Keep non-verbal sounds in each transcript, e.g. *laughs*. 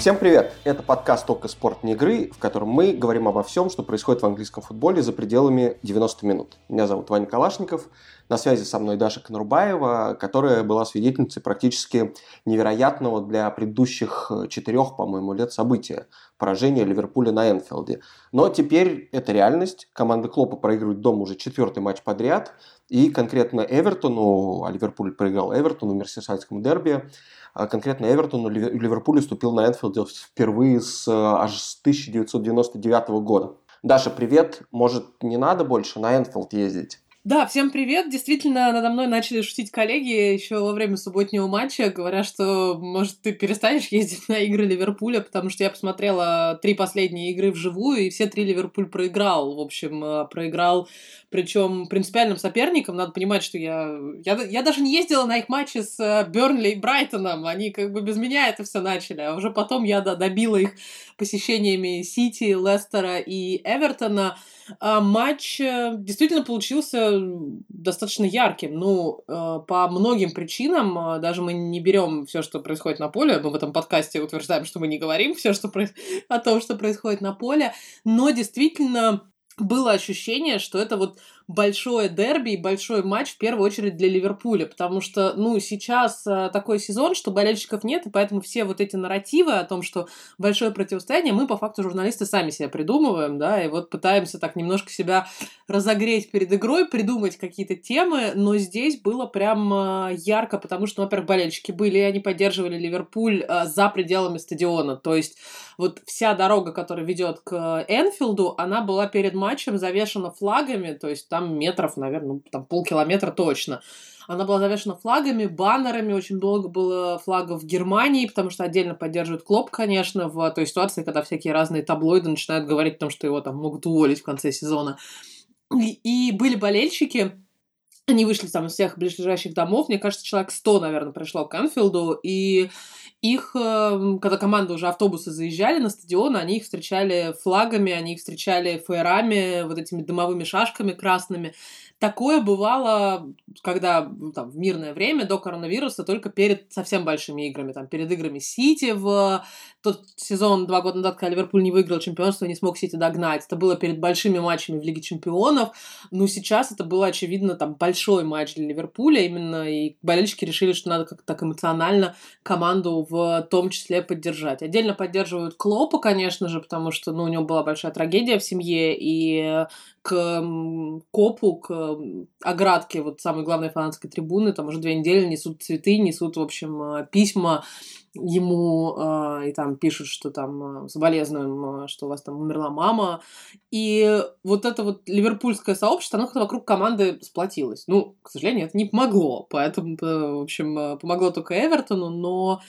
Всем привет! Это подкаст «Только спорт не игры», в котором мы говорим обо всем, что происходит в английском футболе за пределами 90 минут. Меня зовут Ваня Калашников. На связи со мной Даша Конурбаева, которая была свидетельницей практически невероятного для предыдущих четырех, по-моему, лет события – поражения Ливерпуля на Энфилде. Но теперь это реальность. Команда Клопа проигрывает дома уже четвертый матч подряд. И конкретно Эвертону, а Ливерпуль проиграл Эвертону в Мерсисайдском дерби, конкретно Эвертон Ливерпуль уступил на Энфилде впервые с, аж с 1999 года. Даша, привет. Может, не надо больше на Энфилд ездить? Да, всем привет. Действительно, надо мной начали шутить коллеги еще во время субботнего матча, говоря, что, может, ты перестанешь ездить на игры Ливерпуля, потому что я посмотрела три последние игры вживую, и все три Ливерпуль проиграл. В общем, э, проиграл причем принципиальным соперником. Надо понимать, что я, я, я даже не ездила на их матчи с э, Бернли и Брайтоном. Они как бы без меня это все начали. А уже потом я да, добила их посещениями Сити, Лестера и Эвертона. А матч э, действительно получился достаточно ярким. Ну, э, по многим причинам, даже мы не берем все, что происходит на поле, мы в этом подкасте утверждаем, что мы не говорим все, что про... о том, что происходит на поле, но действительно было ощущение, что это вот большое дерби и большой матч в первую очередь для Ливерпуля, потому что, ну, сейчас а, такой сезон, что болельщиков нет, и поэтому все вот эти нарративы о том, что большое противостояние, мы по факту журналисты сами себе придумываем, да, и вот пытаемся так немножко себя разогреть перед игрой, придумать какие-то темы, но здесь было прям а, ярко, потому что, во-первых, болельщики были, и они поддерживали Ливерпуль а, за пределами стадиона, то есть вот вся дорога, которая ведет к Энфилду, она была перед матчем завешена флагами, то есть там там метров, наверное, ну, там полкилометра точно. Она была завешена флагами, баннерами, очень долго было флагов в Германии, потому что отдельно поддерживают Клоп, конечно, в той ситуации, когда всякие разные таблоиды начинают говорить о том, что его там могут уволить в конце сезона. И, и были болельщики, они вышли там из всех ближайших домов, мне кажется, человек 100, наверное, пришло к Анфилду, и их, эм, когда команда уже автобусы заезжали на стадион, они их встречали флагами, они их встречали фаерами, вот этими дымовыми шашками красными. Такое бывало, когда ну, там, в мирное время, до коронавируса, только перед совсем большими играми. Там, перед играми Сити в тот сезон два года назад, когда Ливерпуль не выиграл чемпионство, не смог Сити догнать. Это было перед большими матчами в Лиге чемпионов. Но сейчас это было, очевидно, там большой матч для Ливерпуля. Именно и болельщики решили, что надо как-то так эмоционально команду в том числе поддержать. Отдельно поддерживают Клопа, конечно же, потому что ну, у него была большая трагедия в семье, и к копу, к оградке вот самой главной фанатской трибуны, там уже две недели несут цветы, несут, в общем, э, письма ему э, и там пишут, что там э, соболезнуем, что у вас там умерла мама. И вот это вот ливерпульское сообщество, оно как-то вокруг команды сплотилось. Ну, к сожалению, это не помогло. Поэтому, в общем, помогло только Эвертону, но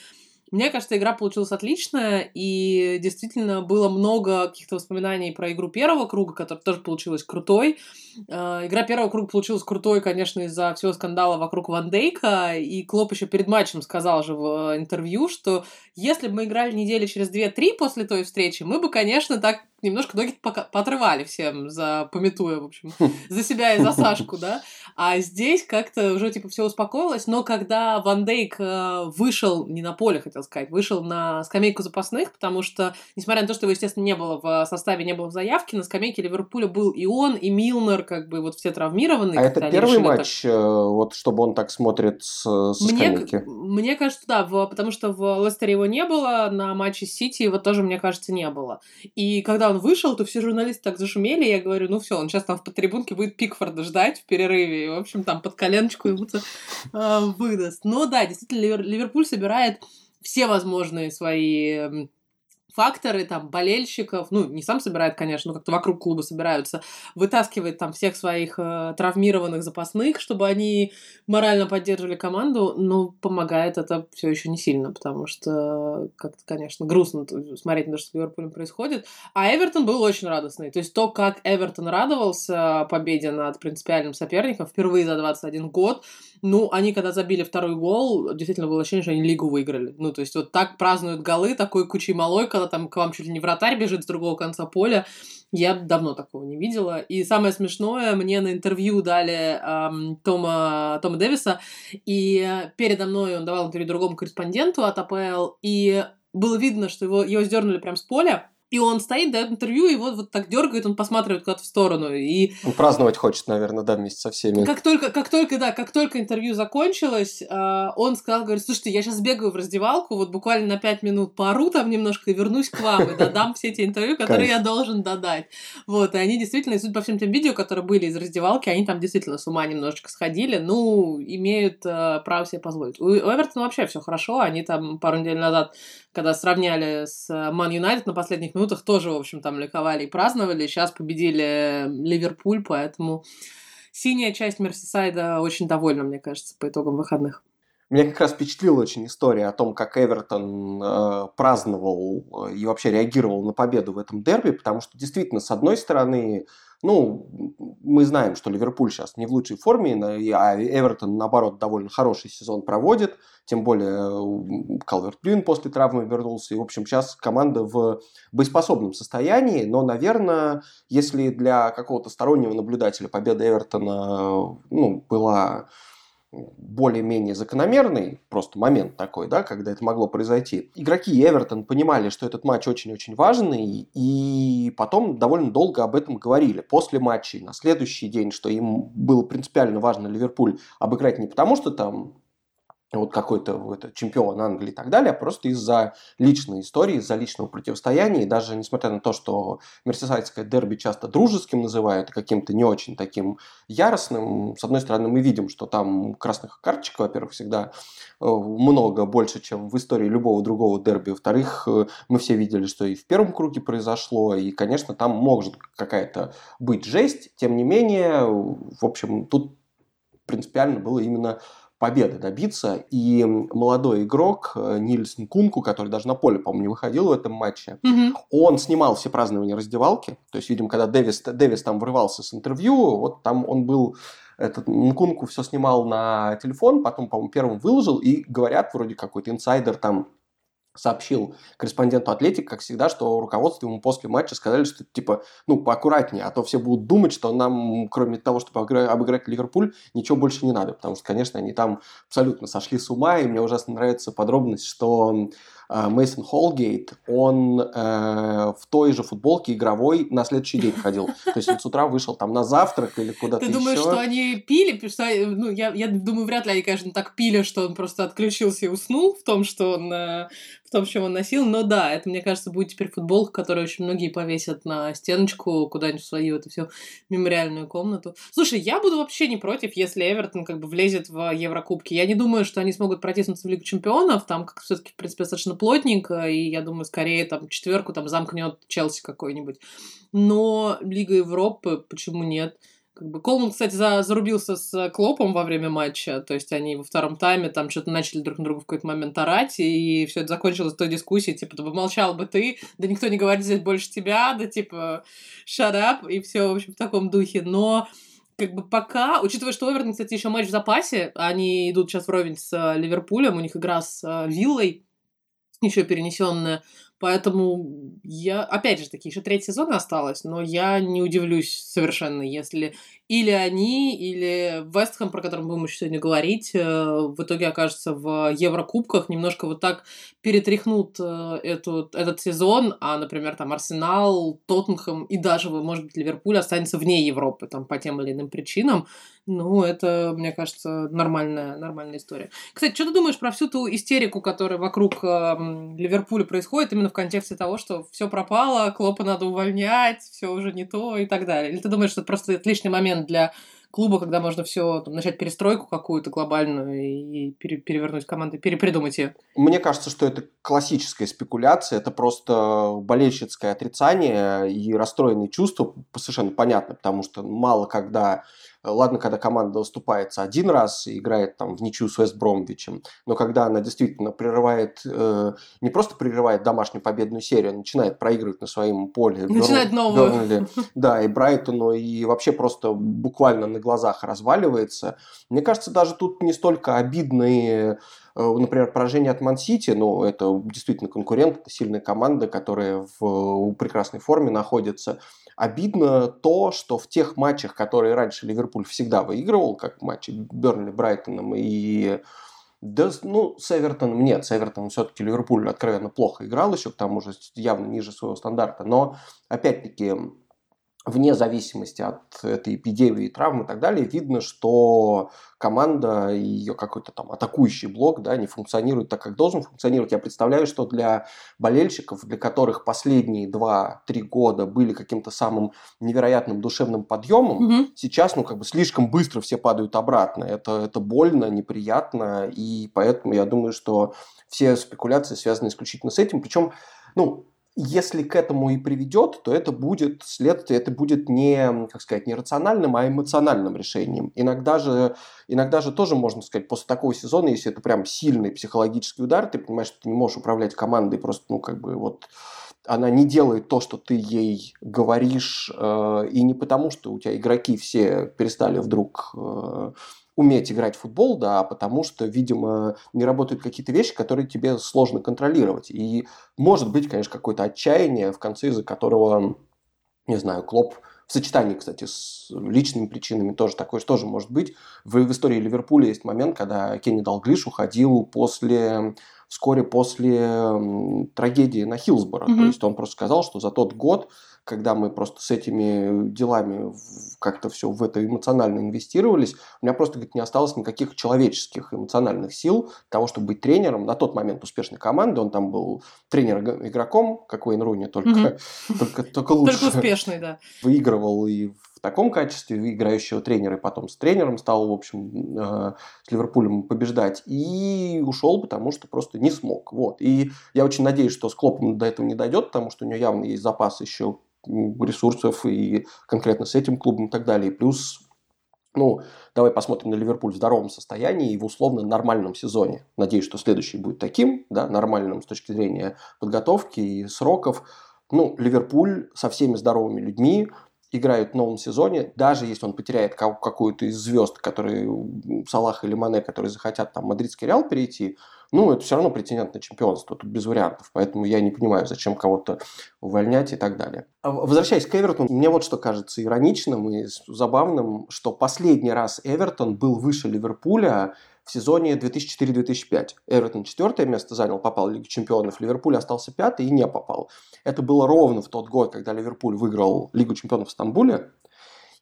мне кажется, игра получилась отличная, и действительно было много каких-то воспоминаний про игру первого круга, которая тоже получилась крутой. Э, игра первого круга получилась крутой, конечно, из-за всего скандала вокруг Ван Дейка, и Клоп еще перед матчем сказал же в интервью, что если бы мы играли недели через 2-3 после той встречи, мы бы, конечно, так немножко ноги поотрывали всем, за, пометуя, в общем, за себя и за *laughs* Сашку, да. А здесь как-то уже, типа, все успокоилось, но когда Ван Дейк э, вышел, не на поле, хотел сказать, вышел на скамейку запасных, потому что, несмотря на то, что его, естественно, не было в составе, не было в заявке, на скамейке Ливерпуля был и он, и Милнер, как бы вот все травмированы. А это первый матч, это... вот чтобы он так смотрит с, со мне, скамейки? Мне кажется, да, в, потому что в Лестере его не было, на матче Сити его тоже, мне кажется, не было. И когда он вышел, то все журналисты так зашумели, я говорю, ну все, он сейчас там в трибунке будет Пикфорда ждать в перерыве, и, в общем, там под коленочку ему э, выдаст. Но да, действительно, Ливерпуль собирает все возможные свои факторы, там, болельщиков, ну, не сам собирает, конечно, но как-то вокруг клуба собираются, вытаскивает там всех своих э, травмированных запасных, чтобы они морально поддерживали команду, но помогает это все еще не сильно, потому что как-то, конечно, грустно смотреть на то, что с Ливерпулем происходит. А Эвертон был очень радостный. То есть то, как Эвертон радовался победе над принципиальным соперником впервые за 21 год, ну, они когда забили второй гол, действительно было ощущение, что они лигу выиграли. Ну, то есть вот так празднуют голы, такой кучей малой, когда там к вам чуть ли не вратарь бежит с другого конца поля. Я давно такого не видела. И самое смешное, мне на интервью дали эм, Тома, Тома Дэвиса, и передо мной он давал интервью другому корреспонденту от АПЛ, и было видно, что его, его сдернули прям с поля, и он стоит, дает интервью, и вот, вот так дергает, он посматривает куда-то в сторону. И... Он праздновать хочет, наверное, да, вместе со всеми. Как только, как только, да, как только интервью закончилось, э, он сказал, говорит, слушайте, я сейчас бегаю в раздевалку, вот буквально на пять минут пару там немножко и вернусь к вам, и додам все эти интервью, которые я должен додать. Вот, и они действительно, и судя по всем тем видео, которые были из раздевалки, они там действительно с ума немножечко сходили, ну, имеют э, право себе позволить. У Эвертона вообще все хорошо, они там пару недель назад когда сравняли с Ман Юнайтед на последних минутах, тоже, в общем, там ликовали и праздновали. Сейчас победили Ливерпуль, поэтому синяя часть Мерсисайда очень довольна, мне кажется, по итогам выходных. Меня как раз впечатлила очень история о том, как Эвертон э, праздновал э, и вообще реагировал на победу в этом дерби, потому что действительно, с одной стороны, ну, мы знаем, что Ливерпуль сейчас не в лучшей форме, а Эвертон, наоборот, довольно хороший сезон проводит. Тем более Калверт Блин после травмы вернулся. И, в общем, сейчас команда в боеспособном состоянии. Но, наверное, если для какого-то стороннего наблюдателя победа Эвертона ну, была более-менее закономерный просто момент такой, да, когда это могло произойти. Игроки Эвертон понимали, что этот матч очень-очень важный, и потом довольно долго об этом говорили. После матчей, на следующий день, что им было принципиально важно Ливерпуль обыграть не потому, что там вот какой-то это, чемпион Англии и так далее, а просто из-за личной истории, из-за личного противостояния. И даже несмотря на то, что мерсисайдское дерби часто дружеским называют, каким-то не очень таким яростным, с одной стороны, мы видим, что там красных карточек, во-первых, всегда э, много, больше, чем в истории любого другого дерби. Во-вторых, э, мы все видели, что и в первом круге произошло, и, конечно, там может какая-то быть жесть. Тем не менее, в общем, тут принципиально было именно победы добиться. И молодой игрок э, Нильс Нкунку, который даже на поле, по-моему, не выходил в этом матче, mm-hmm. он снимал все празднования раздевалки. То есть, видимо, когда Дэвис, Дэвис там врывался с интервью, вот там он был этот Нкунку все снимал на телефон, потом, по-моему, первым выложил, и говорят, вроде какой-то инсайдер там сообщил корреспонденту Атлетик, как всегда, что руководство ему после матча сказали, что типа, ну, поаккуратнее, а то все будут думать, что нам, кроме того, чтобы обыграть Ливерпуль, ничего больше не надо, потому что, конечно, они там абсолютно сошли с ума, и мне ужасно нравится подробность, что Мейсон Холгейт, он э, в той же футболке игровой на следующий день ходил. То есть он с утра вышел там на завтрак или куда-то Ты думаешь, что они пили? Что, ну, я, я думаю, вряд ли они, конечно, так пили, что он просто отключился и уснул в том, что он э, в том, чем он носил. Но да, это, мне кажется, будет теперь футболка, которую очень многие повесят на стеночку куда-нибудь в свою эту всю мемориальную комнату. Слушай, я буду вообще не против, если Эвертон как бы влезет в Еврокубки. Я не думаю, что они смогут протиснуться в Лигу Чемпионов. Там как все-таки, в принципе, достаточно плотненько, и я думаю, скорее там четверку там замкнет Челси какой-нибудь. Но Лига Европы, почему нет? Как бы Колман, кстати, за, зарубился с Клопом во время матча, то есть они во втором тайме там что-то начали друг на друга в какой-то момент орать, и все это закончилось той дискуссией, типа, да помолчал бы ты, да никто не говорит здесь больше тебя, да типа, shut up, и все, в общем, в таком духе, но как бы пока, учитывая, что Эвертон, кстати, еще матч в запасе, они идут сейчас вровень с э, Ливерпулем, у них игра с э, Виллой, еще перенесенная, Поэтому я, опять же таки, еще третий сезон осталось, но я не удивлюсь совершенно, если или они, или Вестхэм, про который мы будем еще сегодня говорить, э, в итоге окажется в Еврокубках, немножко вот так перетряхнут э, эту, этот сезон, а, например, там Арсенал, Тоттенхэм и даже, может быть, Ливерпуль останется вне Европы, там, по тем или иным причинам. Ну, это, мне кажется, нормальная, нормальная история. Кстати, что ты думаешь про всю ту истерику, которая вокруг э, Ливерпуля происходит, именно в контексте того, что все пропало, Клопа надо увольнять, все уже не то и так далее? Или ты думаешь, что это просто отличный момент для клуба, когда можно все начать перестройку какую-то глобальную и пере, перевернуть команду, перепридумать ее? Мне кажется, что это классическая спекуляция, это просто болельщицкое отрицание и расстроенные чувства, совершенно понятно, потому что мало когда Ладно, когда команда выступается один раз и играет там в ничью с Вест Бромвичем, но когда она действительно прерывает, э, не просто прерывает домашнюю победную серию, а начинает проигрывать на своем поле. Начинает Берн, новую. Бернли, да, и Брайтону, и вообще просто буквально на глазах разваливается. Мне кажется, даже тут не столько обидные э, например, поражение от Ман-Сити, ну, это действительно конкурент, это сильная команда, которая в прекрасной форме находится. Обидно то, что в тех матчах, которые раньше Ливерпуль всегда выигрывал, как матчи Бернли, Брайтоном и Да, ну, с Эвертоном нет. С Эвертоном все-таки Ливерпуль откровенно плохо играл еще, к тому же явно ниже своего стандарта. Но, опять-таки, вне зависимости от этой эпидемии, травм и так далее, видно, что команда и ее какой-то там атакующий блок да, не функционирует так, как должен функционировать. Я представляю, что для болельщиков, для которых последние 2-3 года были каким-то самым невероятным душевным подъемом, Мгм. сейчас ну, как бы слишком быстро все падают обратно. Это, это больно, неприятно, и поэтому я думаю, что все спекуляции связаны исключительно с этим. Причем, ну, если к этому и приведет, то это будет следствие, это будет не, как сказать, не рациональным, а эмоциональным решением. Иногда же, иногда же тоже можно сказать, после такого сезона, если это прям сильный психологический удар, ты понимаешь, что ты не можешь управлять командой, просто, ну, как бы вот она не делает то, что ты ей говоришь, э, и не потому, что у тебя игроки все перестали вдруг э, уметь играть в футбол, да, потому что, видимо, не работают какие-то вещи, которые тебе сложно контролировать. И может быть, конечно, какое-то отчаяние, в конце из-за которого, не знаю, Клоп в сочетании, кстати, с личными причинами тоже такое же тоже может быть. В, в истории Ливерпуля есть момент, когда Кенни Далглиш уходил после вскоре после трагедии на Хилсборо. Мгм. То есть он просто сказал, что за тот год, когда мы просто с этими делами как-то все в это эмоционально инвестировались, у меня просто говорит, не осталось никаких человеческих эмоциональных сил того, чтобы быть тренером на тот момент успешной команды. Он там был тренер-игроком, как Уэйн Руни, только, Мгм. *laughs* только, только лучше Только успешный, да. выигрывал и в таком качестве играющего тренера, и потом с тренером стал, в общем, э, с Ливерпулем побеждать, и ушел, потому что просто не смог. Вот. И я очень надеюсь, что с Клопом до этого не дойдет, потому что у него явно есть запас еще ресурсов и конкретно с этим клубом и так далее. И плюс, ну, давай посмотрим на Ливерпуль в здоровом состоянии и в условно нормальном сезоне. Надеюсь, что следующий будет таким, да, нормальным с точки зрения подготовки и сроков. Ну, Ливерпуль со всеми здоровыми людьми играет в новом сезоне, даже если он потеряет ка- какую-то из звезд, которые Салах или Мане, которые захотят там Мадридский Реал перейти, ну, это все равно претендент на чемпионство, тут без вариантов. Поэтому я не понимаю, зачем кого-то увольнять и так далее. А Возвращаясь к Эвертону, мне вот что кажется ироничным и забавным, что последний раз Эвертон был выше Ливерпуля в сезоне 2004-2005. Эвертон четвертое место занял, попал в Лигу чемпионов, Ливерпуль остался пятый и не попал. Это было ровно в тот год, когда Ливерпуль выиграл Лигу чемпионов в Стамбуле.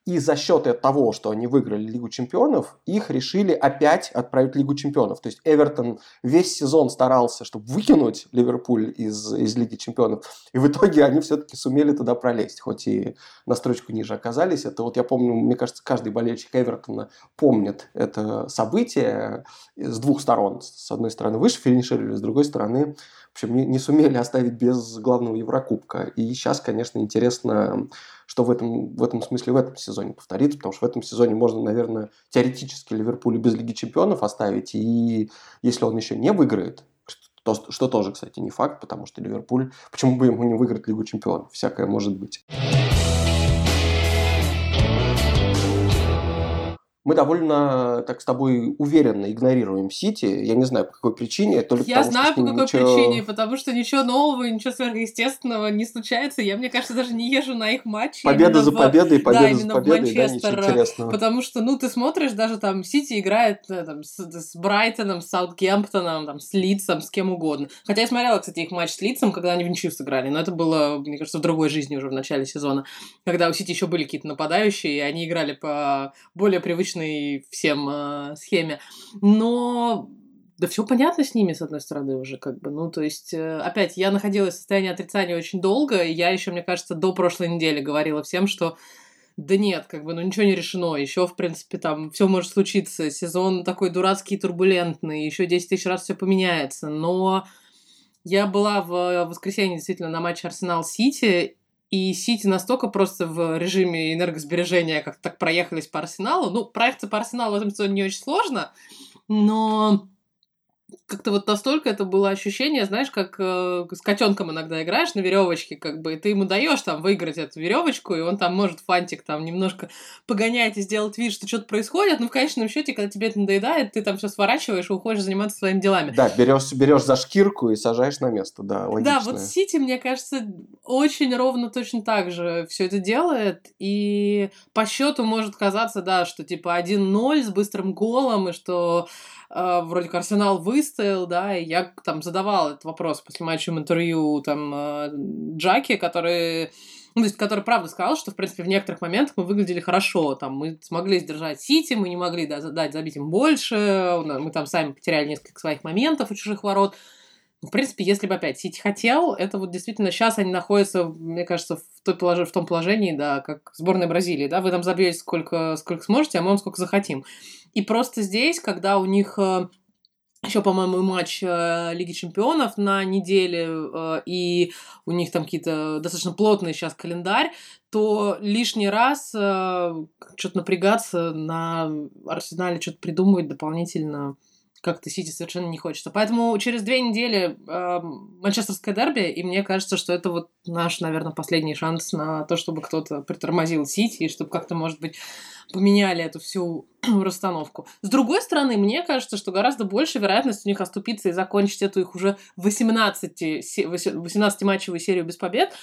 И за счет того, что они выиграли Лигу чемпионов, их решили опять отправить в Лигу чемпионов. То есть Эвертон весь сезон старался, чтобы выкинуть Ливерпуль из, из Лиги чемпионов. И в итоге они все-таки сумели туда пролезть, хоть и на строчку ниже оказались. Это вот я помню, мне кажется, каждый болельщик Эвертона помнит это событие с двух сторон. С одной стороны выше финишировали, с другой стороны в общем, не, не сумели оставить без главного Еврокубка. И сейчас, конечно, интересно, что в этом, в этом смысле в этом сезоне повторится, потому что в этом сезоне можно, наверное, теоретически Ливерпуль без Лиги Чемпионов оставить, и если он еще не выиграет, что, что тоже, кстати, не факт, потому что Ливерпуль, почему бы ему не выиграть Лигу Чемпионов? Всякое может быть. Мы довольно, так с тобой, уверенно игнорируем Сити. Я не знаю, по какой причине. То ли Я потому, знаю, по какой ничего- причине, потому что ничего нового, ничего сверхъестественного не случается. Я, мне кажется, даже не езжу на их матчи. Победа именно за в- победой, победа за именно в победой, да, ничего интересного. Потому что, ну, ты смотришь, даже там Сити играет э, там, с, с Брайтоном, с Саутгемптоном, там, с Лидсом, с кем угодно. Хотя я смотрела, кстати, их матч с Лидсом, когда они в ничью сыграли, но это было, мне кажется, в другой жизни уже в начале сезона, когда у Сити еще были какие-то нападающие, и они играли по более привычной всем э, схеме. Но да все понятно с ними, с одной стороны, уже как бы. Ну, то есть, э, опять, я находилась в состоянии отрицания очень долго, и я еще, мне кажется, до прошлой недели говорила всем, что да нет, как бы, ну ничего не решено. Еще, в принципе, там все может случиться. Сезон такой дурацкий, турбулентный. Еще 10 тысяч раз все поменяется. Но я была в воскресенье действительно на матче Арсенал-Сити, и Сити настолько просто в режиме энергосбережения как так проехались по Арсеналу. Ну, проехаться по Арсеналу в этом сезоне не очень сложно, но как-то вот настолько это было ощущение, знаешь, как э, с котенком иногда играешь на веревочке, как бы, и ты ему даешь там выиграть эту веревочку, и он там может фантик там немножко погонять и сделать вид, что что-то происходит, но в конечном счете, когда тебе это надоедает, ты там все сворачиваешь и уходишь заниматься своими делами. Да, берешь берешь за шкирку и сажаешь на место, да, логично. Да, вот Сити, мне кажется, очень ровно точно так же все это делает, и по счету может казаться, да, что типа 1-0 с быстрым голом, и что э, вроде как Арсенал выстоял, да, и я там задавал этот вопрос после матча интервью там э, Джаки, который ну, то есть, который правда сказал, что, в принципе, в некоторых моментах мы выглядели хорошо. Там мы смогли сдержать Сити, мы не могли да, дать забить им больше, мы там сами потеряли несколько своих моментов у чужих ворот. В принципе, если бы опять Сити хотел, это вот действительно сейчас они находятся, мне кажется, в, той полож... в том положении, да, как сборная Бразилии, да, вы там забьете сколько, сколько сможете, а мы вам сколько захотим. И просто здесь, когда у них э, еще, по-моему, матч э, Лиги Чемпионов на неделе, э, и у них там какие-то достаточно плотный сейчас календарь, то лишний раз э, что-то напрягаться на Арсенале, что-то придумывать дополнительно как-то Сити совершенно не хочется. Поэтому через две недели э, манчестерское дерби, и мне кажется, что это вот наш, наверное, последний шанс на то, чтобы кто-то притормозил Сити, и чтобы как-то, может быть, поменяли эту всю расстановку. С другой стороны, мне кажется, что гораздо больше вероятность у них оступиться и закончить эту их уже 18, 18-матчевую серию без побед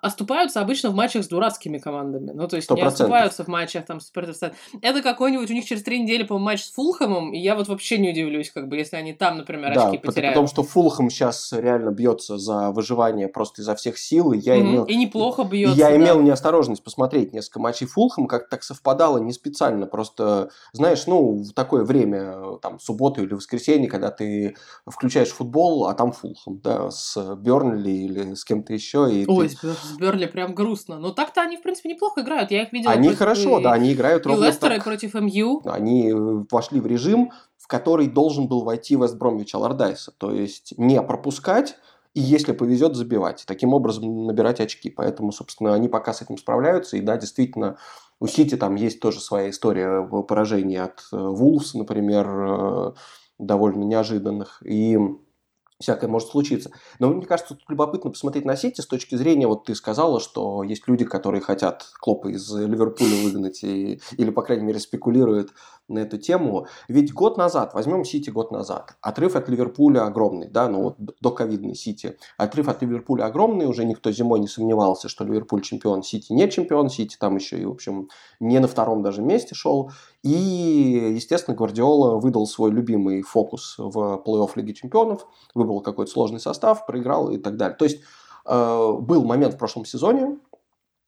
оступаются обычно в матчах с дурацкими командами. Ну, то есть 100%. не оступаются в матчах там с Это какой-нибудь у них через три недели, по матч с Фулхэмом, и я вот вообще не удивлюсь, как бы, если они там, например, да, очки потеряют. Потому что Фулхэм сейчас реально бьется за выживание просто изо всех сил, и я mm-hmm. имел... И неплохо бьется, Я да. имел неосторожность посмотреть несколько матчей Фулхэм, как так совпадало не специально, просто знаешь, ну, в такое время, там, субботу или воскресенье, когда ты включаешь футбол, а там Фулхэм, да, с Бернли или с кем-то еще. И Ой, ты... с Бернли прям грустно. Но так-то они, в принципе, неплохо играют. Я их видела Они против... хорошо, да, они играют и ровно Лестера, так. против МЮ. Они э, вошли в режим, в который должен был войти Вест Бромвич Алардайса. То есть не пропускать, и если повезет, забивать. Таким образом набирать очки. Поэтому, собственно, они пока с этим справляются. И да, действительно, у Сити там есть тоже своя история поражений от Вулфс, например, э, довольно неожиданных. И всякое может случиться. Но мне кажется, тут любопытно посмотреть на Сити с точки зрения, вот ты сказала, что есть люди, которые хотят Клопа из Ливерпуля выгнать и, или, по крайней мере, спекулируют на эту тему. Ведь год назад, возьмем Сити год назад, отрыв от Ливерпуля огромный, да, ну вот до ковидной Сити. Отрыв от Ливерпуля огромный, уже никто зимой не сомневался, что Ливерпуль чемпион, Сити не чемпион, Сити там еще и, в общем, не на втором даже месте шел. И, естественно, Гвардиола выдал свой любимый фокус в плей-офф Лиги Чемпионов, выбрал какой-то сложный состав, проиграл и так далее. То есть э, был момент в прошлом сезоне,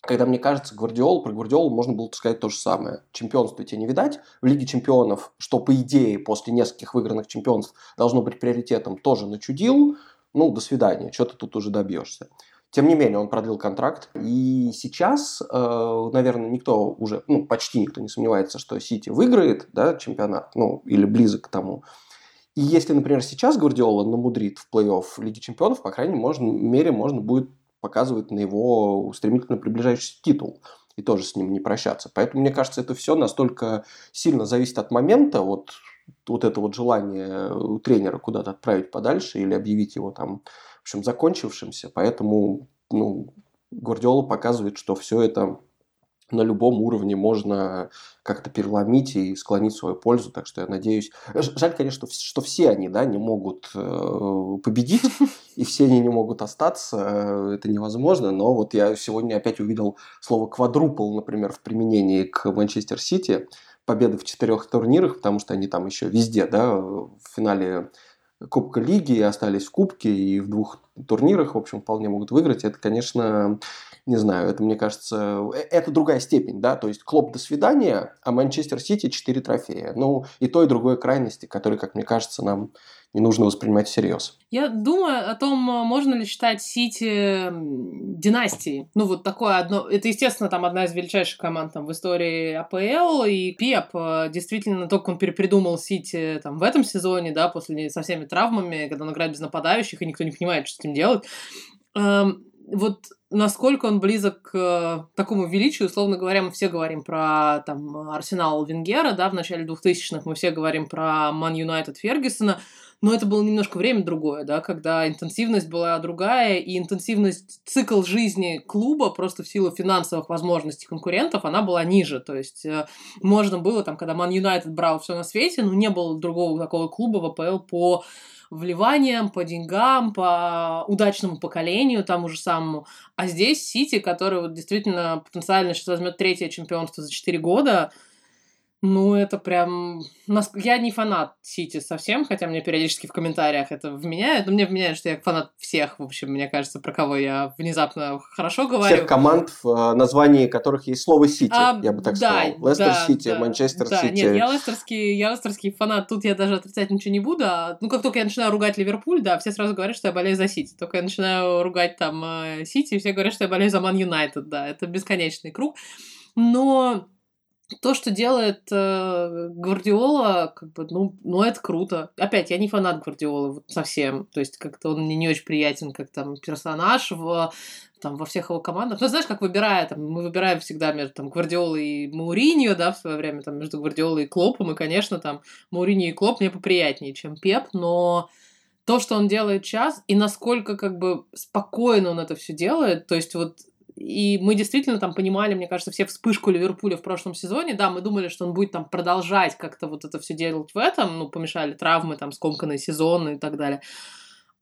когда, мне кажется, Гвардиол, про Гвардиолу можно было сказать то же самое. Чемпионство тебе не видать. В Лиге чемпионов, что по идее после нескольких выигранных чемпионств должно быть приоритетом, тоже начудил. Ну, до свидания, что ты тут уже добьешься. Тем не менее, он продлил контракт. И сейчас, э, наверное, никто уже, ну, почти никто не сомневается, что Сити выиграет да, чемпионат, ну, или близок к тому. И если, например, сейчас Гвардиола намудрит в плей-офф Лиги Чемпионов, по крайней мере, можно будет показывает на его стремительно приближающийся титул и тоже с ним не прощаться. Поэтому, мне кажется, это все настолько сильно зависит от момента, вот, вот это вот желание у тренера куда-то отправить подальше или объявить его там, в общем, закончившимся. Поэтому, ну, Гвардиола показывает, что все это на любом уровне можно как-то переломить и склонить свою пользу. Так что я надеюсь... Жаль, конечно, что все они да, не могут э, победить, и все они не могут остаться. Э, это невозможно. Но вот я сегодня опять увидел слово «квадрупл», например, в применении к Манчестер Сити. Победы в четырех турнирах, потому что они там еще везде, да, в финале Кубка Лиги, остались в Кубке и в двух турнирах, в общем, вполне могут выиграть. Это, конечно, не знаю, это, мне кажется, э, это другая степень, да, то есть Клоп до свидания, а Манчестер Сити 4 трофея. Ну, и то, и другое крайности, которые, как мне кажется, нам не нужно воспринимать всерьез. Я думаю о том, можно ли считать Сити династией. Ну, вот такое одно... Это, естественно, там одна из величайших команд там, в истории АПЛ, и Пеп э, действительно только он перепридумал Сити там, в этом сезоне, да, после со всеми травмами, когда он играет без нападающих, и никто не понимает, что с этим делать. Эм, вот насколько он близок к э, такому величию, условно говоря, мы все говорим про там Арсенал Венгера, да, в начале 2000-х, мы все говорим про Ман Юнайтед Фергюсона, но это было немножко время другое, да, когда интенсивность была другая, и интенсивность, цикл жизни клуба просто в силу финансовых возможностей конкурентов, она была ниже. То есть э, можно было, там, когда Ман Юнайтед брал все на свете, но не было другого такого клуба в АПЛ по вливаниям, по деньгам, по удачному поколению тому же самому. А здесь Сити, который вот действительно потенциально сейчас возьмет третье чемпионство за 4 года, ну, это прям... Я не фанат Сити совсем, хотя мне периодически в комментариях это вменяют. Но мне вменяют, что я фанат всех, в общем, мне кажется, про кого я внезапно хорошо говорю. Всех команд, в э, названии которых есть слово Сити, а, я бы так да, сказал. Лестер да, Сити, да, Манчестер да, Сити. Нет, я лестерский, я лестерский фанат. Тут я даже отрицать ничего не буду. А, ну, как только я начинаю ругать Ливерпуль, да, все сразу говорят, что я болею за Сити. Только я начинаю ругать там э, Сити, все говорят, что я болею за Ман Юнайтед, да. Это бесконечный круг. Но то, что делает э, Гвардиола, как бы, ну, ну, это круто. Опять, я не фанат Гвардиолы вот совсем. То есть, как-то он мне не очень приятен, как там персонаж в там во всех его командах. Ну, знаешь, как выбирая, там, мы выбираем всегда между там Гвардиолой и Мауриньо, да, в свое время, там, между Гвардиолой и Клопом, и, конечно, там, Мауриньо и Клоп мне поприятнее, чем Пеп, но то, что он делает сейчас, и насколько, как бы, спокойно он это все делает, то есть, вот, и мы действительно там понимали, мне кажется, все вспышку Ливерпуля в прошлом сезоне. Да, мы думали, что он будет там продолжать как-то вот это все делать в этом. Ну, помешали травмы, там, скомканные сезоны и так далее.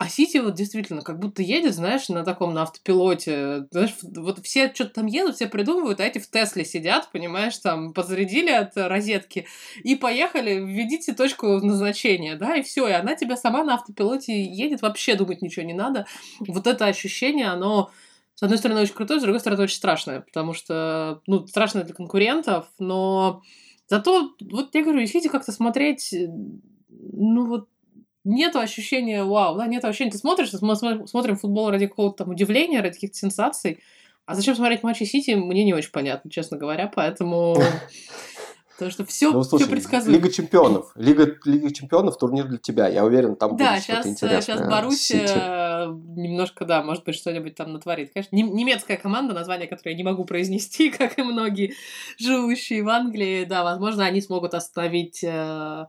А Сити вот действительно как будто едет, знаешь, на таком, на автопилоте. Знаешь, вот все что-то там едут, все придумывают, а эти в Тесле сидят, понимаешь, там подзарядили от розетки и поехали, введите точку назначения, да, и все, и она тебя сама на автопилоте едет, вообще думать ничего не надо. Вот это ощущение, оно с одной стороны, очень крутой, с другой стороны, очень страшное, потому что, ну, страшно для конкурентов, но зато, вот я говорю, если как-то смотреть, ну, вот нету ощущения вау, да, нету ощущения, ты смотришь, мы смотрим футбол ради какого-то там удивления, ради каких-то сенсаций, а зачем смотреть матчи Сити, мне не очень понятно, честно говоря, поэтому *laughs* Потому что все, ну, слушай, все предсказуемо. Лига чемпионов. Лига, Лига чемпионов турнир для тебя. Я уверен, там да, будет что-то интересное. Да, сейчас Боруссия немножко, да, может быть, что-нибудь там натворит. Конечно, немецкая команда, название которой я не могу произнести, *laughs* как и многие живущие в Англии. Да, возможно, они смогут остановить э,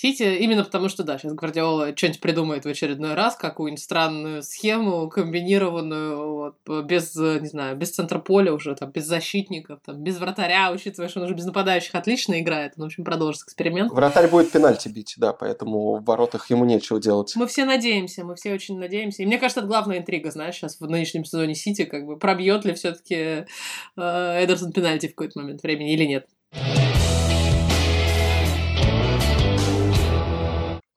Сити, именно потому что, да, сейчас Гвардиола что-нибудь придумает в очередной раз, какую-нибудь странную схему, комбинированную, вот, без, не знаю, без центра поля уже, там, без защитников, там, без вратаря, учитывая, что он уже без нападающих отлично играет. Он, в общем, продолжит эксперимент. Вратарь будет пенальти бить, да, поэтому в воротах ему нечего делать. Мы все надеемся, мы все очень надеемся. И мне кажется, это главная интрига, знаешь, сейчас в нынешнем сезоне Сити, как бы, пробьет ли все-таки э, Эдерсон пенальти в какой-то момент времени или нет.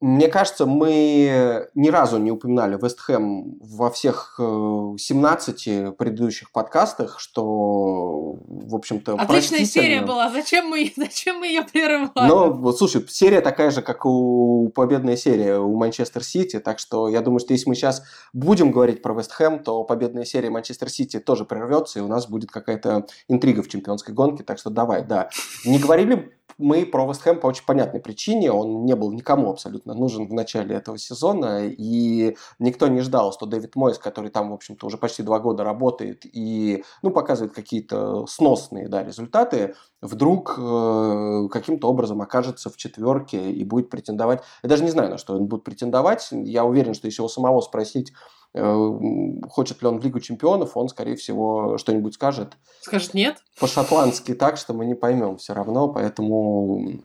Мне кажется, мы ни разу не упоминали Вест Хэм во всех 17 э, предыдущих подкастах, что, в общем-то, Отличная серия была. Зачем мы, *laughs* зачем мы ее прерывали? Ну, слушай, серия такая же, как у победная серия у Манчестер Сити, так что я думаю, что если мы сейчас будем говорить про Вест Хэм, то победная серия Манчестер Сити тоже прервется, и у нас будет какая-то интрига в чемпионской гонке, так что давай, да. Не говорили мы про Вест по очень понятной причине. Он не был никому абсолютно нужен в начале этого сезона, и никто не ждал, что Дэвид Мойс, который там, в общем-то, уже почти два года работает и, ну, показывает какие-то сносные, да, результаты, вдруг э, каким-то образом окажется в четверке и будет претендовать. Я даже не знаю, на что он будет претендовать. Я уверен, что если его самого спросить, хочет ли он в Лигу чемпионов, он, скорее всего, что-нибудь скажет. Скажет нет? По-шотландски так, что мы не поймем все равно, поэтому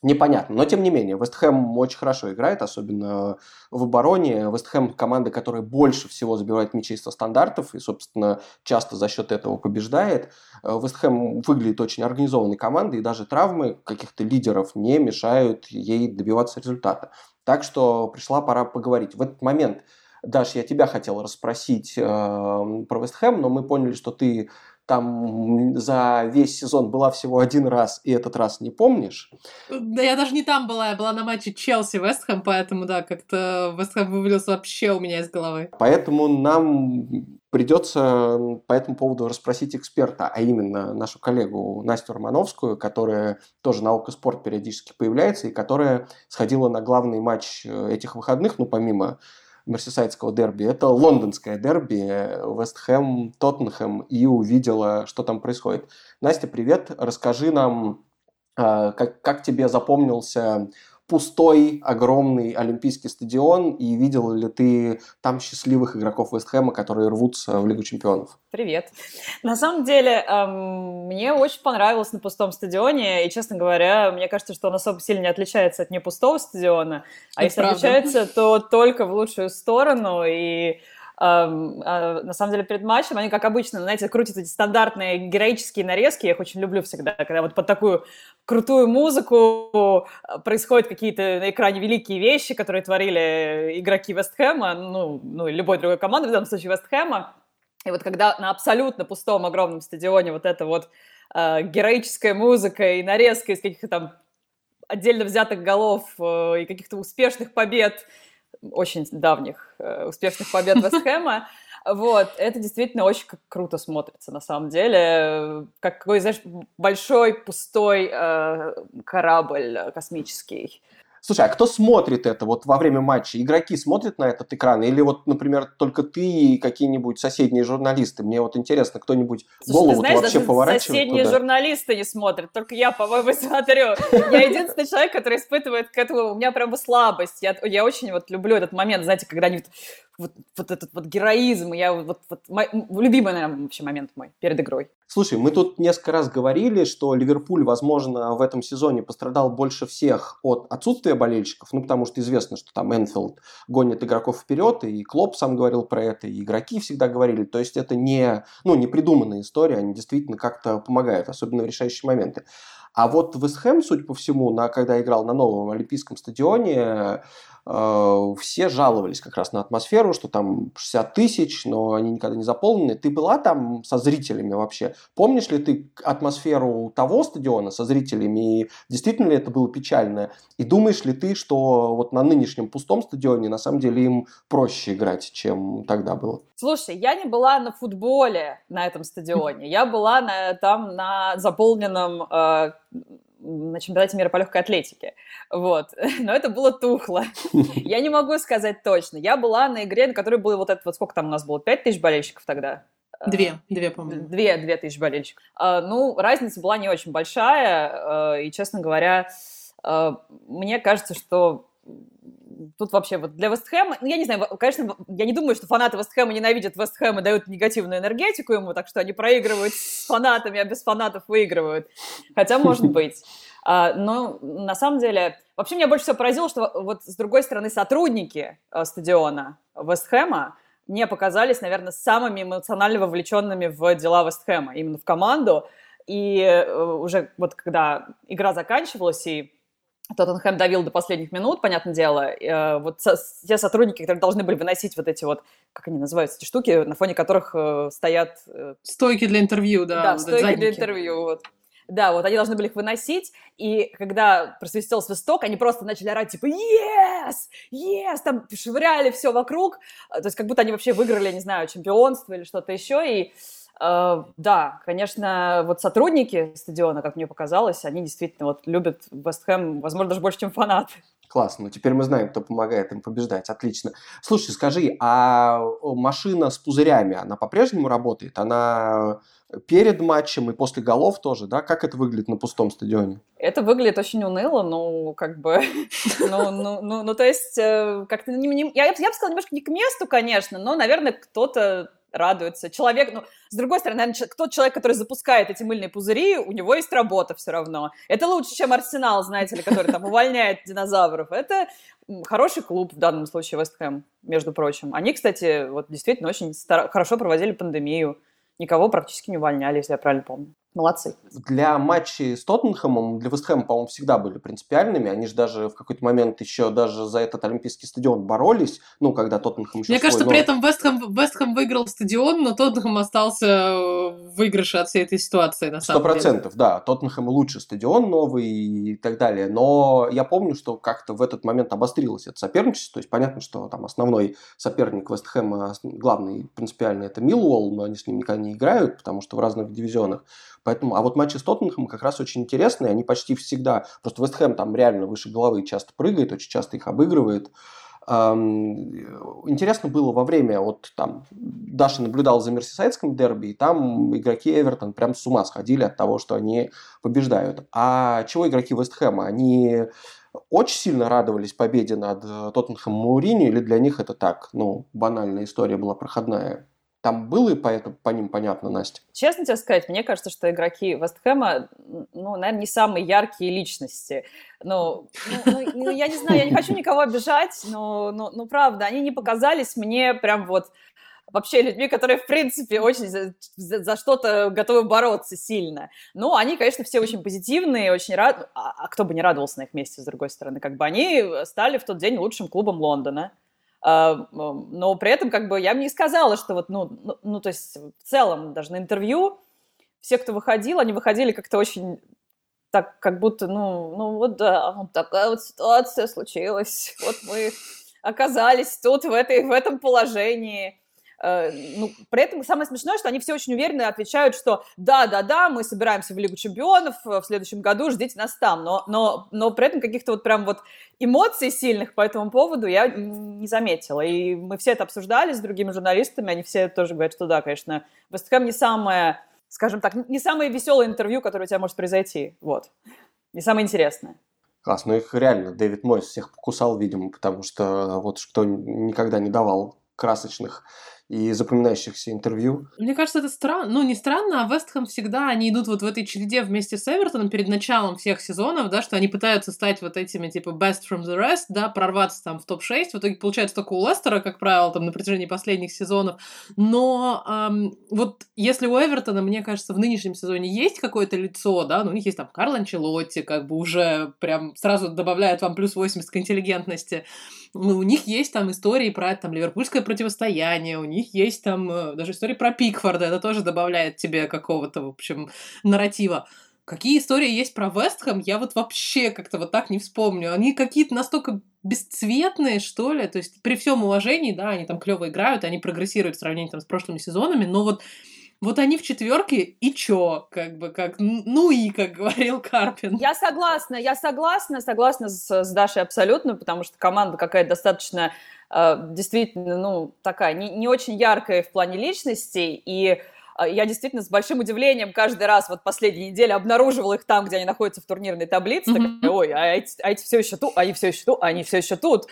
непонятно. Но, тем не менее, Вестхэм очень хорошо играет, особенно в обороне. Вестхэм – команда, которая больше всего забивает мячей со стандартов и, собственно, часто за счет этого побеждает. Э, Вестхэм выглядит очень организованной командой, и даже травмы каких-то лидеров не мешают ей добиваться результата. Так что пришла пора поговорить. В этот момент – Даш, я тебя хотел расспросить э, про Вестхэм, но мы поняли, что ты там за весь сезон была всего один раз, и этот раз не помнишь. Да я даже не там была, я была на матче Челси-Вестхэм, поэтому, да, как-то Вестхэм вывалился вообще у меня из головы. Поэтому нам придется по этому поводу расспросить эксперта, а именно нашу коллегу Настю Романовскую, которая тоже на Око Спорт периодически появляется и которая сходила на главный матч э, этих выходных, ну, помимо мерсисайдского дерби. Это лондонское дерби, Вест Хэм, Тоттенхэм, и увидела, что там происходит. Настя, привет, расскажи нам, а, как, как тебе запомнился пустой, огромный Олимпийский стадион, и видел ли ты там счастливых игроков Вестхэма, которые рвутся в Лигу чемпионов? Привет. На самом деле, эм, мне очень понравилось на пустом стадионе, и, честно говоря, мне кажется, что он особо сильно не отличается от непустого стадиона, а Это если правда. отличается, то только в лучшую сторону, и на самом деле перед матчем они, как обычно, знаете, крутят эти стандартные героические нарезки, я их очень люблю всегда, когда вот под такую крутую музыку а, происходят какие-то на экране великие вещи, которые творили игроки Вестхэма, ну, ну, любой другой команды, в данном случае Вестхэма, и вот когда на абсолютно пустом огромном стадионе вот эта вот э, героическая музыка и нарезка из каких-то там отдельно взятых голов э, и каких-то успешных побед очень давних э, успешных побед Вестхэма. *laughs* Вот, это действительно очень круто смотрится, на самом деле. Как какой, знаешь, большой пустой э, корабль космический. Слушай, а кто смотрит это вот во время матча? Игроки смотрят на этот экран? Или вот, например, только ты и какие-нибудь соседние журналисты? Мне вот интересно, кто-нибудь голову знаешь, вообще поворачивает соседние туда? журналисты не смотрят, только я, по-моему, *laughs* смотрю. Я единственный человек, который испытывает к этому... У меня прямо слабость. Я, я очень вот люблю этот момент, знаете, когда они вот, вот этот вот героизм, я вот, вот мой, любимый, наверное, вообще момент мой перед игрой. Слушай, мы тут несколько раз говорили, что Ливерпуль, возможно, в этом сезоне пострадал больше всех от отсутствия болельщиков, ну, потому что известно, что там Энфилд гонит игроков вперед, и Клоп сам говорил про это, и игроки всегда говорили, то есть это не, ну, не придуманная история, они действительно как-то помогают, особенно в решающие моменты. А вот Вестхэм, судя по всему, на, когда играл на новом Олимпийском стадионе, все жаловались как раз на атмосферу, что там 60 тысяч, но они никогда не заполнены. Ты была там со зрителями вообще? Помнишь ли ты атмосферу того стадиона со зрителями? И действительно ли это было печально? И думаешь ли ты, что вот на нынешнем пустом стадионе на самом деле им проще играть, чем тогда было? Слушай, я не была на футболе на этом стадионе. Я была на, там на заполненном э, на чемпионате мира по легкой атлетике. Вот. *laughs* Но это было тухло. *laughs* Я не могу сказать точно. Я была на игре, на которой было вот это, вот сколько там у нас было, пять тысяч болельщиков тогда? Две, две, по-моему. Две, две тысячи болельщиков. А, ну, разница была не очень большая, а, и, честно говоря, мне кажется, что тут вообще вот для Вестхэма, ну, я не знаю, конечно, я не думаю, что фанаты Вестхэма ненавидят Вестхэм и дают негативную энергетику ему, так что они проигрывают с фанатами, а без фанатов выигрывают. Хотя, может *laughs* быть. А, но на самом деле, вообще меня больше всего поразило, что вот с другой стороны сотрудники а, стадиона Вестхэма мне показались, наверное, самыми эмоционально вовлеченными в дела Вестхэма, именно в команду. И э, уже вот когда игра заканчивалась, и Тоттенхэм давил до последних минут, понятное дело. Э, вот со, те сотрудники, которые должны были выносить вот эти вот, как они называются, эти штуки, на фоне которых э, стоят... Э, стойки для интервью, да. Да, стойки задники. для интервью, вот. Да, вот они должны были их выносить, и когда просвистел свисток, они просто начали орать, типа, yes, yes, там швыряли все вокруг, то есть как будто они вообще выиграли, не знаю, чемпионство или что-то еще, и да, конечно, вот сотрудники стадиона, как мне показалось, они действительно вот любят Вестхэм, возможно, даже больше, чем фанаты. Классно. Ну, теперь мы знаем, кто помогает им побеждать. Отлично. Слушай, скажи, а машина с пузырями, она по-прежнему работает? Она перед матчем и после голов тоже, да? Как это выглядит на пустом стадионе? Это выглядит очень уныло, ну, как бы, *laughs* ну, ну, ну, ну, то есть, э, как-то, я, я бы сказала, немножко не к месту, конечно, но, наверное, кто-то радуется. Человек, ну, с другой стороны, тот человек, который запускает эти мыльные пузыри, у него есть работа все равно. Это лучше, чем Арсенал, знаете ли, который там увольняет динозавров. Это хороший клуб в данном случае Вестхэм, между прочим. Они, кстати, вот действительно очень хорошо проводили пандемию. Никого практически не увольняли, если я правильно помню. Молодцы. Для матчей с Тоттенхэмом, для Вестхэма, по-моему, всегда были принципиальными. Они же даже в какой-то момент еще даже за этот Олимпийский стадион боролись. Ну, когда Тоттенхэм еще Мне кажется, но... при этом Вестхэм, Вестхэм выиграл стадион, но Тоттенхэм остался в выигрыше от всей этой ситуации, на самом Сто процентов, да. Тоттенхэм лучше стадион новый и так далее. Но я помню, что как-то в этот момент обострилось это соперничество. То есть понятно, что там основной соперник Вестхэма, главный принципиальный, это Милуолл, но они с ним никогда не играют, потому что в разных дивизионах. Поэтому, а вот матчи с Тоттенхэмом как раз очень интересные, они почти всегда, просто Вестхэм там реально выше головы часто прыгает, очень часто их обыгрывает. Интересно было во время, вот там, Даша наблюдал за Мерсисайдским дерби, и там игроки Эвертон прям с ума сходили от того, что они побеждают. А чего игроки Вестхэма? Они очень сильно радовались победе над э, Тоттенхэмом Маурини, или для них это так, ну, банальная история была проходная? Там было и по, это, по ним понятно, Настя? Честно тебе сказать, мне кажется, что игроки Вестхэма, ну, наверное, не самые яркие личности. Ну, ну, ну, ну я не знаю, я не хочу никого обижать, но, но, но правда, они не показались мне прям вот вообще людьми, которые, в принципе, очень за, за, за что-то готовы бороться сильно. Ну, они, конечно, все очень позитивные, очень рад... А, а кто бы не радовался на их месте, с другой стороны? Как бы они стали в тот день лучшим клубом Лондона. Uh, но при этом, как бы, я бы не сказала, что вот, ну, ну, ну, то есть, в целом, даже на интервью все, кто выходил, они выходили как-то очень так, как будто, ну, ну вот да, вот такая вот ситуация случилась, *laughs* вот мы оказались тут в, этой, в этом положении. Э, ну, при этом самое смешное, что они все очень уверенно отвечают, что да-да-да, мы собираемся в Лигу Чемпионов в следующем году, ждите нас там. Но, но, но при этом каких-то вот прям вот эмоций сильных по этому поводу я не заметила. И мы все это обсуждали с другими журналистами, они все тоже говорят, что да, конечно, Вестхэм не самое, скажем так, не самое веселое интервью, которое у тебя может произойти. Вот. Не самое интересное. Класс, ну их реально Дэвид Мойс всех покусал, видимо, потому что вот что никогда не давал красочных и запоминающихся интервью. Мне кажется, это странно. Ну, не странно, а Вестхэм всегда, они идут вот в этой череде вместе с Эвертоном перед началом всех сезонов, да, что они пытаются стать вот этими, типа, best from the rest, да, прорваться там в топ-6. В итоге получается только у Лестера, как правило, там на протяжении последних сезонов. Но эм, вот если у Эвертона, мне кажется, в нынешнем сезоне есть какое-то лицо, да, ну, у них есть там Карл Анчелотти, как бы уже прям сразу добавляет вам плюс 80 к интеллигентности. Ну, у них есть там истории про там ливерпульское противостояние, у них есть там э, даже истории про Пикфорда, это тоже добавляет тебе какого-то, в общем, нарратива. Какие истории есть про Вестхэм, я вот вообще как-то вот так не вспомню. Они какие-то настолько бесцветные, что ли. То есть при всем уважении, да, они там клево играют, они прогрессируют в сравнении там с прошлыми сезонами, но вот вот они в четверке, и чё? Как бы, как, ну и, как говорил Карпин. Я согласна, я согласна, согласна с, с Дашей абсолютно, потому что команда какая-то достаточно, э, действительно, ну, такая, не, не очень яркая в плане личностей, и э, я действительно с большим удивлением каждый раз вот последние недели обнаруживала их там, где они находятся в турнирной таблице. Mm-hmm. Такая, Ой, а эти, а эти все еще тут, они все еще тут, они все еще тут.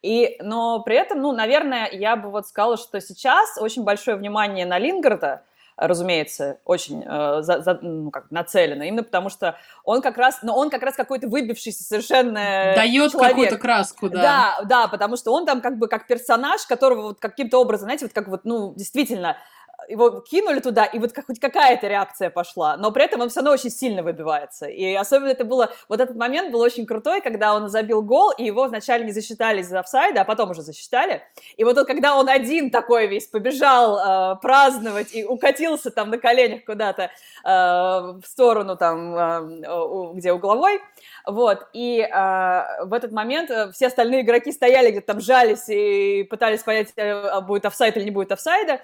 И, но при этом, ну, наверное, я бы вот сказала, что сейчас очень большое внимание на Лингарда, разумеется, очень э, за, за, ну, как, нацелено, именно потому что он как раз, но ну, он как раз какой-то выбившийся совершенно Дает какую-то краску, да. Да, да, потому что он там как бы как персонаж, которого вот каким-то образом, знаете, вот как вот, ну, действительно, его кинули туда, и вот хоть какая-то реакция пошла, но при этом он все равно очень сильно выбивается. И особенно это было, вот этот момент был очень крутой, когда он забил гол, и его вначале не засчитали из офсайда, а потом уже засчитали. И вот он, когда он один такой весь побежал э, праздновать и укатился там на коленях куда-то э, в сторону там, э, где угловой, вот, и э, в этот момент э, все остальные игроки стояли где-то там, жались и пытались понять, э, будет офсайд или не будет офсайда,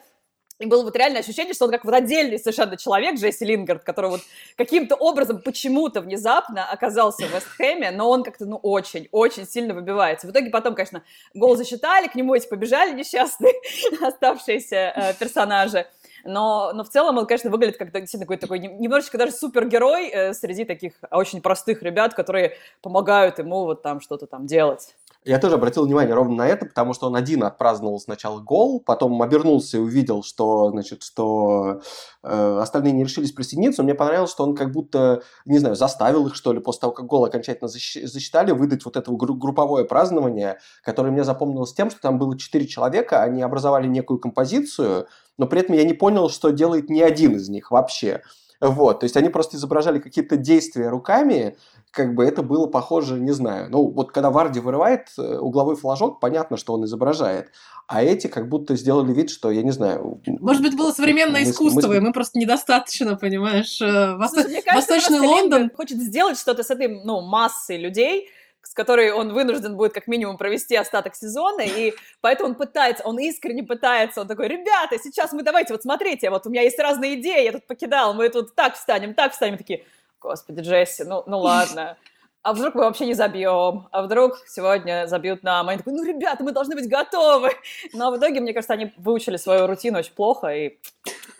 и было вот реальное ощущение, что он как вот отдельный совершенно человек, Джесси Лингард, который вот каким-то образом почему-то внезапно оказался в Вестхэме, но он как-то, ну, очень, очень сильно выбивается. В итоге потом, конечно, гол засчитали, к нему эти побежали несчастные *laughs* оставшиеся э, персонажи. Но, но в целом он, конечно, выглядит как действительно какой-то такой немножечко даже супергерой э, среди таких очень простых ребят, которые помогают ему вот там что-то там делать. Я тоже обратил внимание ровно на это, потому что он один отпраздновал сначала гол, потом обернулся и увидел, что, значит, что э, остальные не решились присоединиться. Мне понравилось, что он как будто, не знаю, заставил их, что ли, после того, как гол окончательно засчитали, выдать вот это групповое празднование, которое мне запомнилось тем, что там было четыре человека, они образовали некую композицию, но при этом я не понял, что делает ни один из них вообще. Вот, то есть они просто изображали какие-то действия руками, как бы это было похоже, не знаю, ну вот когда Варди вырывает э, угловой флажок, понятно, что он изображает, а эти как будто сделали вид, что, я не знаю... Может быть, было современное мы, искусство, мы... и мы просто недостаточно, понимаешь, э, Восто... Слушай, кажется, Восточный Лондон... хочет сделать что-то с этой, ну, массой людей, с которой он вынужден будет как минимум провести остаток сезона, и поэтому он пытается, он искренне пытается, он такой, ребята, сейчас мы давайте, вот смотрите, вот у меня есть разные идеи, я тут покидал, мы тут так встанем, так встанем, такие, господи, Джесси, ну, ну ладно. А вдруг мы вообще не забьем? А вдруг сегодня забьют нам? Они такой, ну, ребята, мы должны быть готовы. Но в итоге, мне кажется, они выучили свою рутину очень плохо, и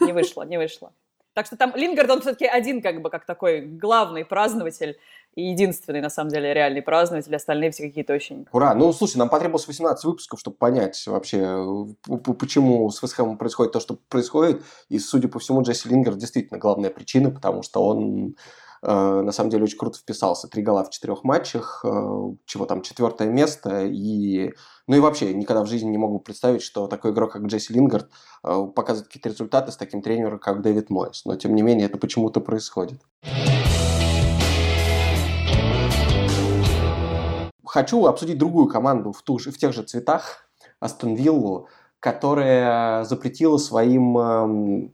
не вышло, не вышло. Так что там Лингард, он все-таки один как бы как такой главный празднователь единственный, на самом деле, реальный празднователь, остальные все какие-то очень... Ура! Ну, слушай, нам потребовалось 18 выпусков, чтобы понять вообще, почему с Вестхэмом происходит то, что происходит. И, судя по всему, Джесси Лингард действительно главная причина, потому что он Э, на самом деле очень круто вписался. Три гола в четырех матчах, э, чего там, четвертое место. И, ну и вообще, никогда в жизни не могу представить, что такой игрок, как Джесси Лингард, э, показывает какие-то результаты с таким тренером, как Дэвид Мойс. Но, тем не менее, это почему-то происходит. Хочу обсудить другую команду в, ту же, в тех же цветах, Астон Виллу, которая запретила своим эм,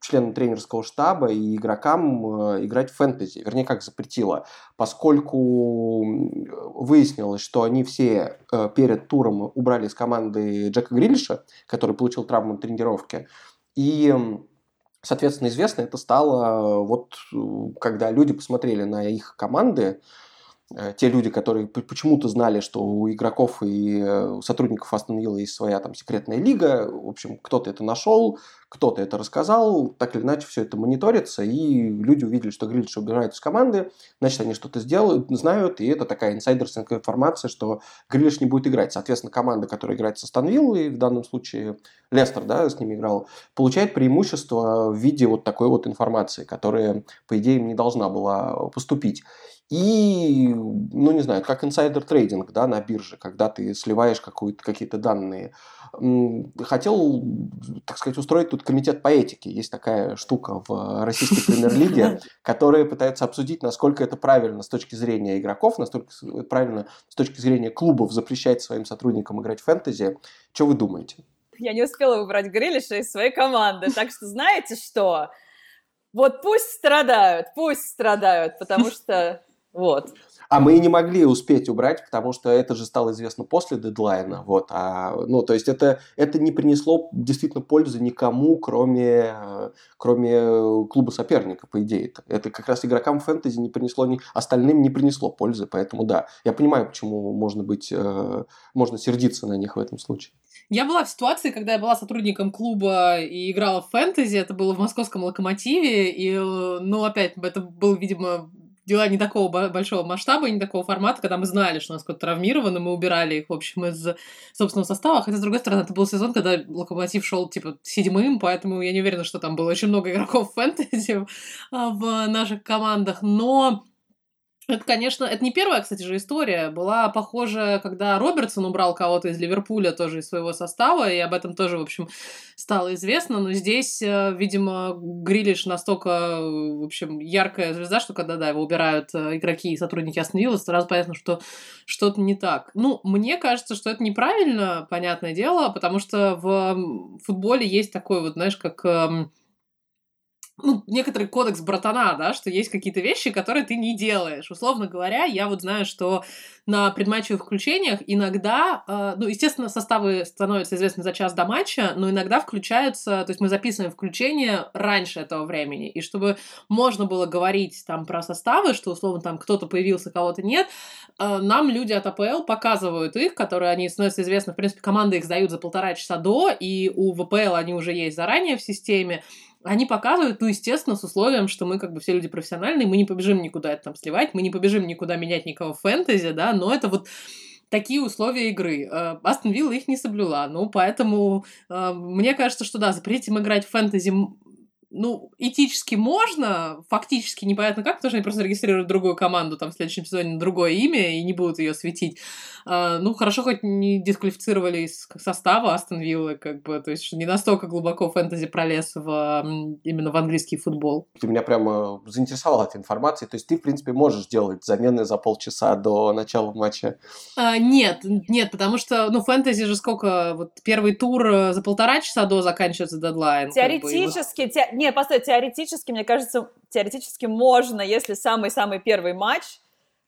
членам тренерского штаба и игрокам э, играть в фэнтези. Вернее, как запретила. Поскольку выяснилось, что они все э, перед туром убрали из команды Джека Грилиша, который получил травму на тренировке. И Соответственно, известно это стало вот когда люди посмотрели на их команды, Э, те люди, которые почему-то знали, что у игроков и э, у сотрудников Астон Вилла есть своя там секретная лига, в общем, кто-то это нашел, кто-то это рассказал, так или иначе все это мониторится, и люди увидели, что Грильш убирают из команды, значит, они что-то сделают, знают, и это такая инсайдерская информация, что Грильш не будет играть. Соответственно, команда, которая играет со Виллой, в данном случае Лестер, да, с ними играл, получает преимущество в виде вот такой вот информации, которая, по идее, им не должна была поступить. И, ну, не знаю, как инсайдер трейдинг, да, на бирже, когда ты сливаешь какие-то данные. Хотел, так сказать, устроить тут комитет по этике. Есть такая штука в российской премьер-лиге, *laughs* которая пытается обсудить, насколько это правильно с точки зрения игроков, насколько правильно с точки зрения клубов запрещать своим сотрудникам играть в фэнтези. Что вы думаете? Я не успела выбрать Грилиша из своей команды, так что знаете что? Вот пусть страдают, пусть страдают, потому *laughs* что вот. А мы не могли успеть убрать, потому что это же стало известно после дедлайна. Вот. А, ну, то есть это, это не принесло действительно пользы никому, кроме, кроме клуба соперника, по идее. Это, это как раз игрокам фэнтези не принесло, ни, остальным не принесло пользы. Поэтому да, я понимаю, почему можно быть, э, можно сердиться на них в этом случае. Я была в ситуации, когда я была сотрудником клуба и играла в фэнтези, это было в московском локомотиве, и, э, ну, опять, это был, видимо, дела не такого большого масштаба, не такого формата, когда мы знали, что у нас кто-то травмирован, и мы убирали их, в общем, из собственного состава. Хотя, с другой стороны, это был сезон, когда Локомотив шел типа седьмым, поэтому я не уверена, что там было очень много игроков фэнтези *laughs* а, в наших командах. Но это, конечно, это не первая, кстати же, история. Была похожая, когда Робертсон убрал кого-то из Ливерпуля тоже из своего состава, и об этом тоже, в общем, стало известно. Но здесь, э, видимо, Грилиш настолько, в общем, яркая звезда, что когда, да, его убирают э, игроки и сотрудники Астон сразу понятно, что что-то не так. Ну, мне кажется, что это неправильно, понятное дело, потому что в футболе есть такой вот, знаешь, как эм, ну, некоторый кодекс братана, да, что есть какие-то вещи, которые ты не делаешь. Условно говоря, я вот знаю, что на предматчевых включениях иногда, э, ну, естественно, составы становятся известны за час до матча, но иногда включаются, то есть мы записываем включение раньше этого времени, и чтобы можно было говорить там про составы, что условно там кто-то появился, кого-то нет, э, нам люди от АПЛ показывают их, которые они становятся известны, в принципе, команды их сдают за полтора часа до, и у ВПЛ они уже есть заранее в системе, они показывают, ну, естественно, с условием, что мы как бы все люди профессиональные, мы не побежим никуда это там сливать, мы не побежим никуда менять никого в фэнтези, да, но это вот такие условия игры. Э, Астон Вилла их не соблюла, ну, поэтому э, мне кажется, что да, запретить им играть в фэнтези ну, этически можно, фактически непонятно как, потому что они просто регистрируют другую команду там в следующем сезоне на другое имя и не будут ее светить. А, ну, хорошо, хоть не дисквалифицировали из состава Астон Виллы, как бы, то есть не настолько глубоко фэнтези пролез в, именно в английский футбол. Ты меня прямо заинтересовала эта информация, то есть ты, в принципе, можешь делать замены за полчаса до начала матча? А, нет, нет, потому что, ну, фэнтези же сколько, вот первый тур э, за полтора часа до заканчивается дедлайн. Теоретически, как бы, те... не, постой, теоретически, мне кажется, теоретически можно, если самый-самый первый матч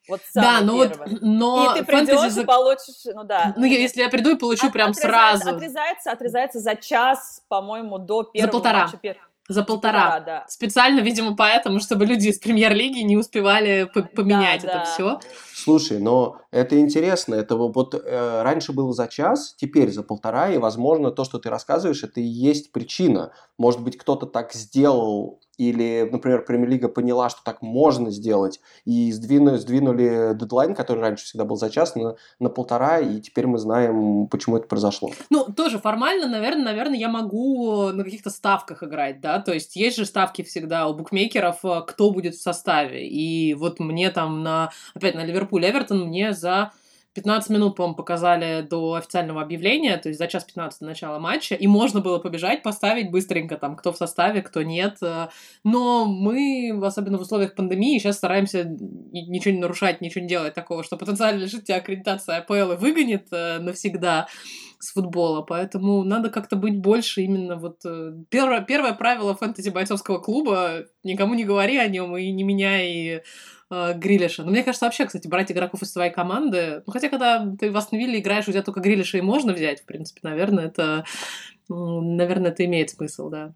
вот да, но вот, но и ты придешь за... и получишь, ну да. Ну если я приду и получу От, прям отрезается, сразу. Отрезается, отрезается за час, по-моему, до первого за полтора. матча. Пер... За полтора. полтора да. Специально, видимо, поэтому, чтобы люди из премьер-лиги не успевали поменять да, это да. все. Слушай, но это интересно. Это вот э, раньше было за час, теперь за полтора, и, возможно, то, что ты рассказываешь, это и есть причина. Может быть, кто-то так сделал или, например, Премьер-лига поняла, что так можно сделать, и сдвинули, сдвинули дедлайн, который раньше всегда был за час, на, на полтора, и теперь мы знаем, почему это произошло. Ну, тоже формально, наверное, наверное, я могу на каких-то ставках играть, да, то есть есть же ставки всегда у букмекеров, э, кто будет в составе, и вот мне там на, опять на Ливерпуль Эвертон мне за 15 минут, по-моему, показали до официального объявления, то есть за час 15 до начала матча, и можно было побежать, поставить быстренько там, кто в составе, кто нет. Э. Но мы, особенно в условиях пандемии, сейчас стараемся ничего не нарушать, ничего не делать такого, что потенциально лишит тебя аккредитация АПЛ и выгонит э, навсегда с футбола, поэтому надо как-то быть больше именно вот... Э, первое, первое правило фэнтези бойцовского клуба — никому не говори о нем и не меняй э, Грилиша. Но мне кажется, вообще, кстати, брать игроков из своей команды... Ну, хотя, когда ты в Астон играешь, у тебя только Грилиша и можно взять, в принципе, наверное, это... Наверное, это имеет смысл, да.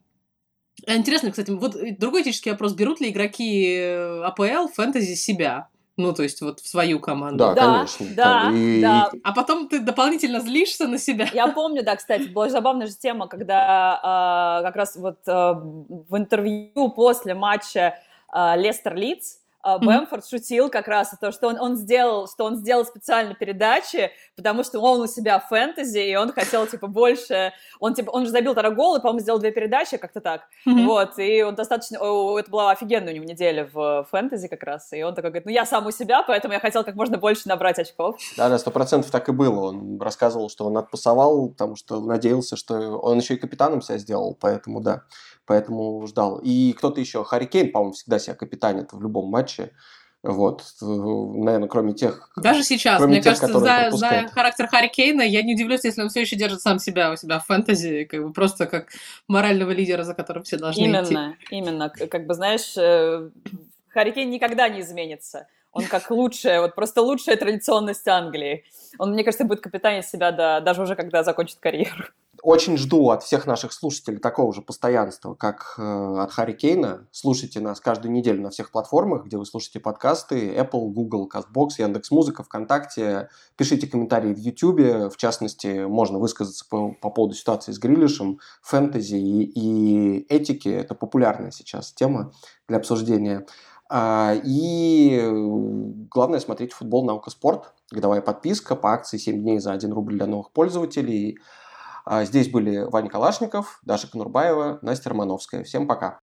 А интересно, кстати, вот другой этический вопрос. Берут ли игроки АПЛ фэнтези себя? Ну, то есть вот в свою команду. Да, да конечно. Да, и... да. А потом ты дополнительно злишься на себя. Я помню, да, кстати, была забавная же тема, когда э, как раз вот э, в интервью после матча э, Лестер-Лидс а, Бэмфорд mm-hmm. шутил как раз о том, что он, он сделал, что он сделал специально передачи, потому что он у себя в фэнтези, и он хотел, типа, больше... Он, типа, он же забил тогда гол, и, по-моему, сделал две передачи, как-то так. Mm-hmm. Вот, и он достаточно... О, это была офигенная у него неделя в фэнтези как раз, и он такой говорит, ну, я сам у себя, поэтому я хотел как можно больше набрать очков. Да-да, сто процентов так и было. Он рассказывал, что он отпасовал, потому что надеялся, что он еще и капитаном себя сделал, поэтому, да поэтому ждал. И кто-то еще, Харри Кейн, по-моему, всегда себя капитанит в любом матче. Вот, наверное, кроме тех... Даже сейчас, мне тех, кажется, зная, зная характер Харри Кейна, я не удивлюсь, если он все еще держит сам себя у себя в фэнтези, как бы просто как морального лидера, за которым все должны именно, идти. Именно, именно. Как бы, знаешь, э, Харри Кейн никогда не изменится. Он как лучшая, вот просто лучшая традиционность Англии. Он, мне кажется, будет капитанить себя до, даже уже когда закончит карьеру. Очень жду от всех наших слушателей такого же постоянства, как э, от Харри Кейна. Слушайте нас каждую неделю на всех платформах, где вы слушаете подкасты. Apple, Google, CastBox, Яндекс.Музыка, ВКонтакте. Пишите комментарии в YouTube. В частности, можно высказаться по, по поводу ситуации с Грилишем, фэнтези и, и этики. Это популярная сейчас тема для обсуждения. А, и главное смотреть футбол «Наука спорт». Годовая подписка по акции 7 дней за 1 рубль для новых пользователей – здесь были Ваня Калашников, Даша Конурбаева, Настя Романовская. Всем пока.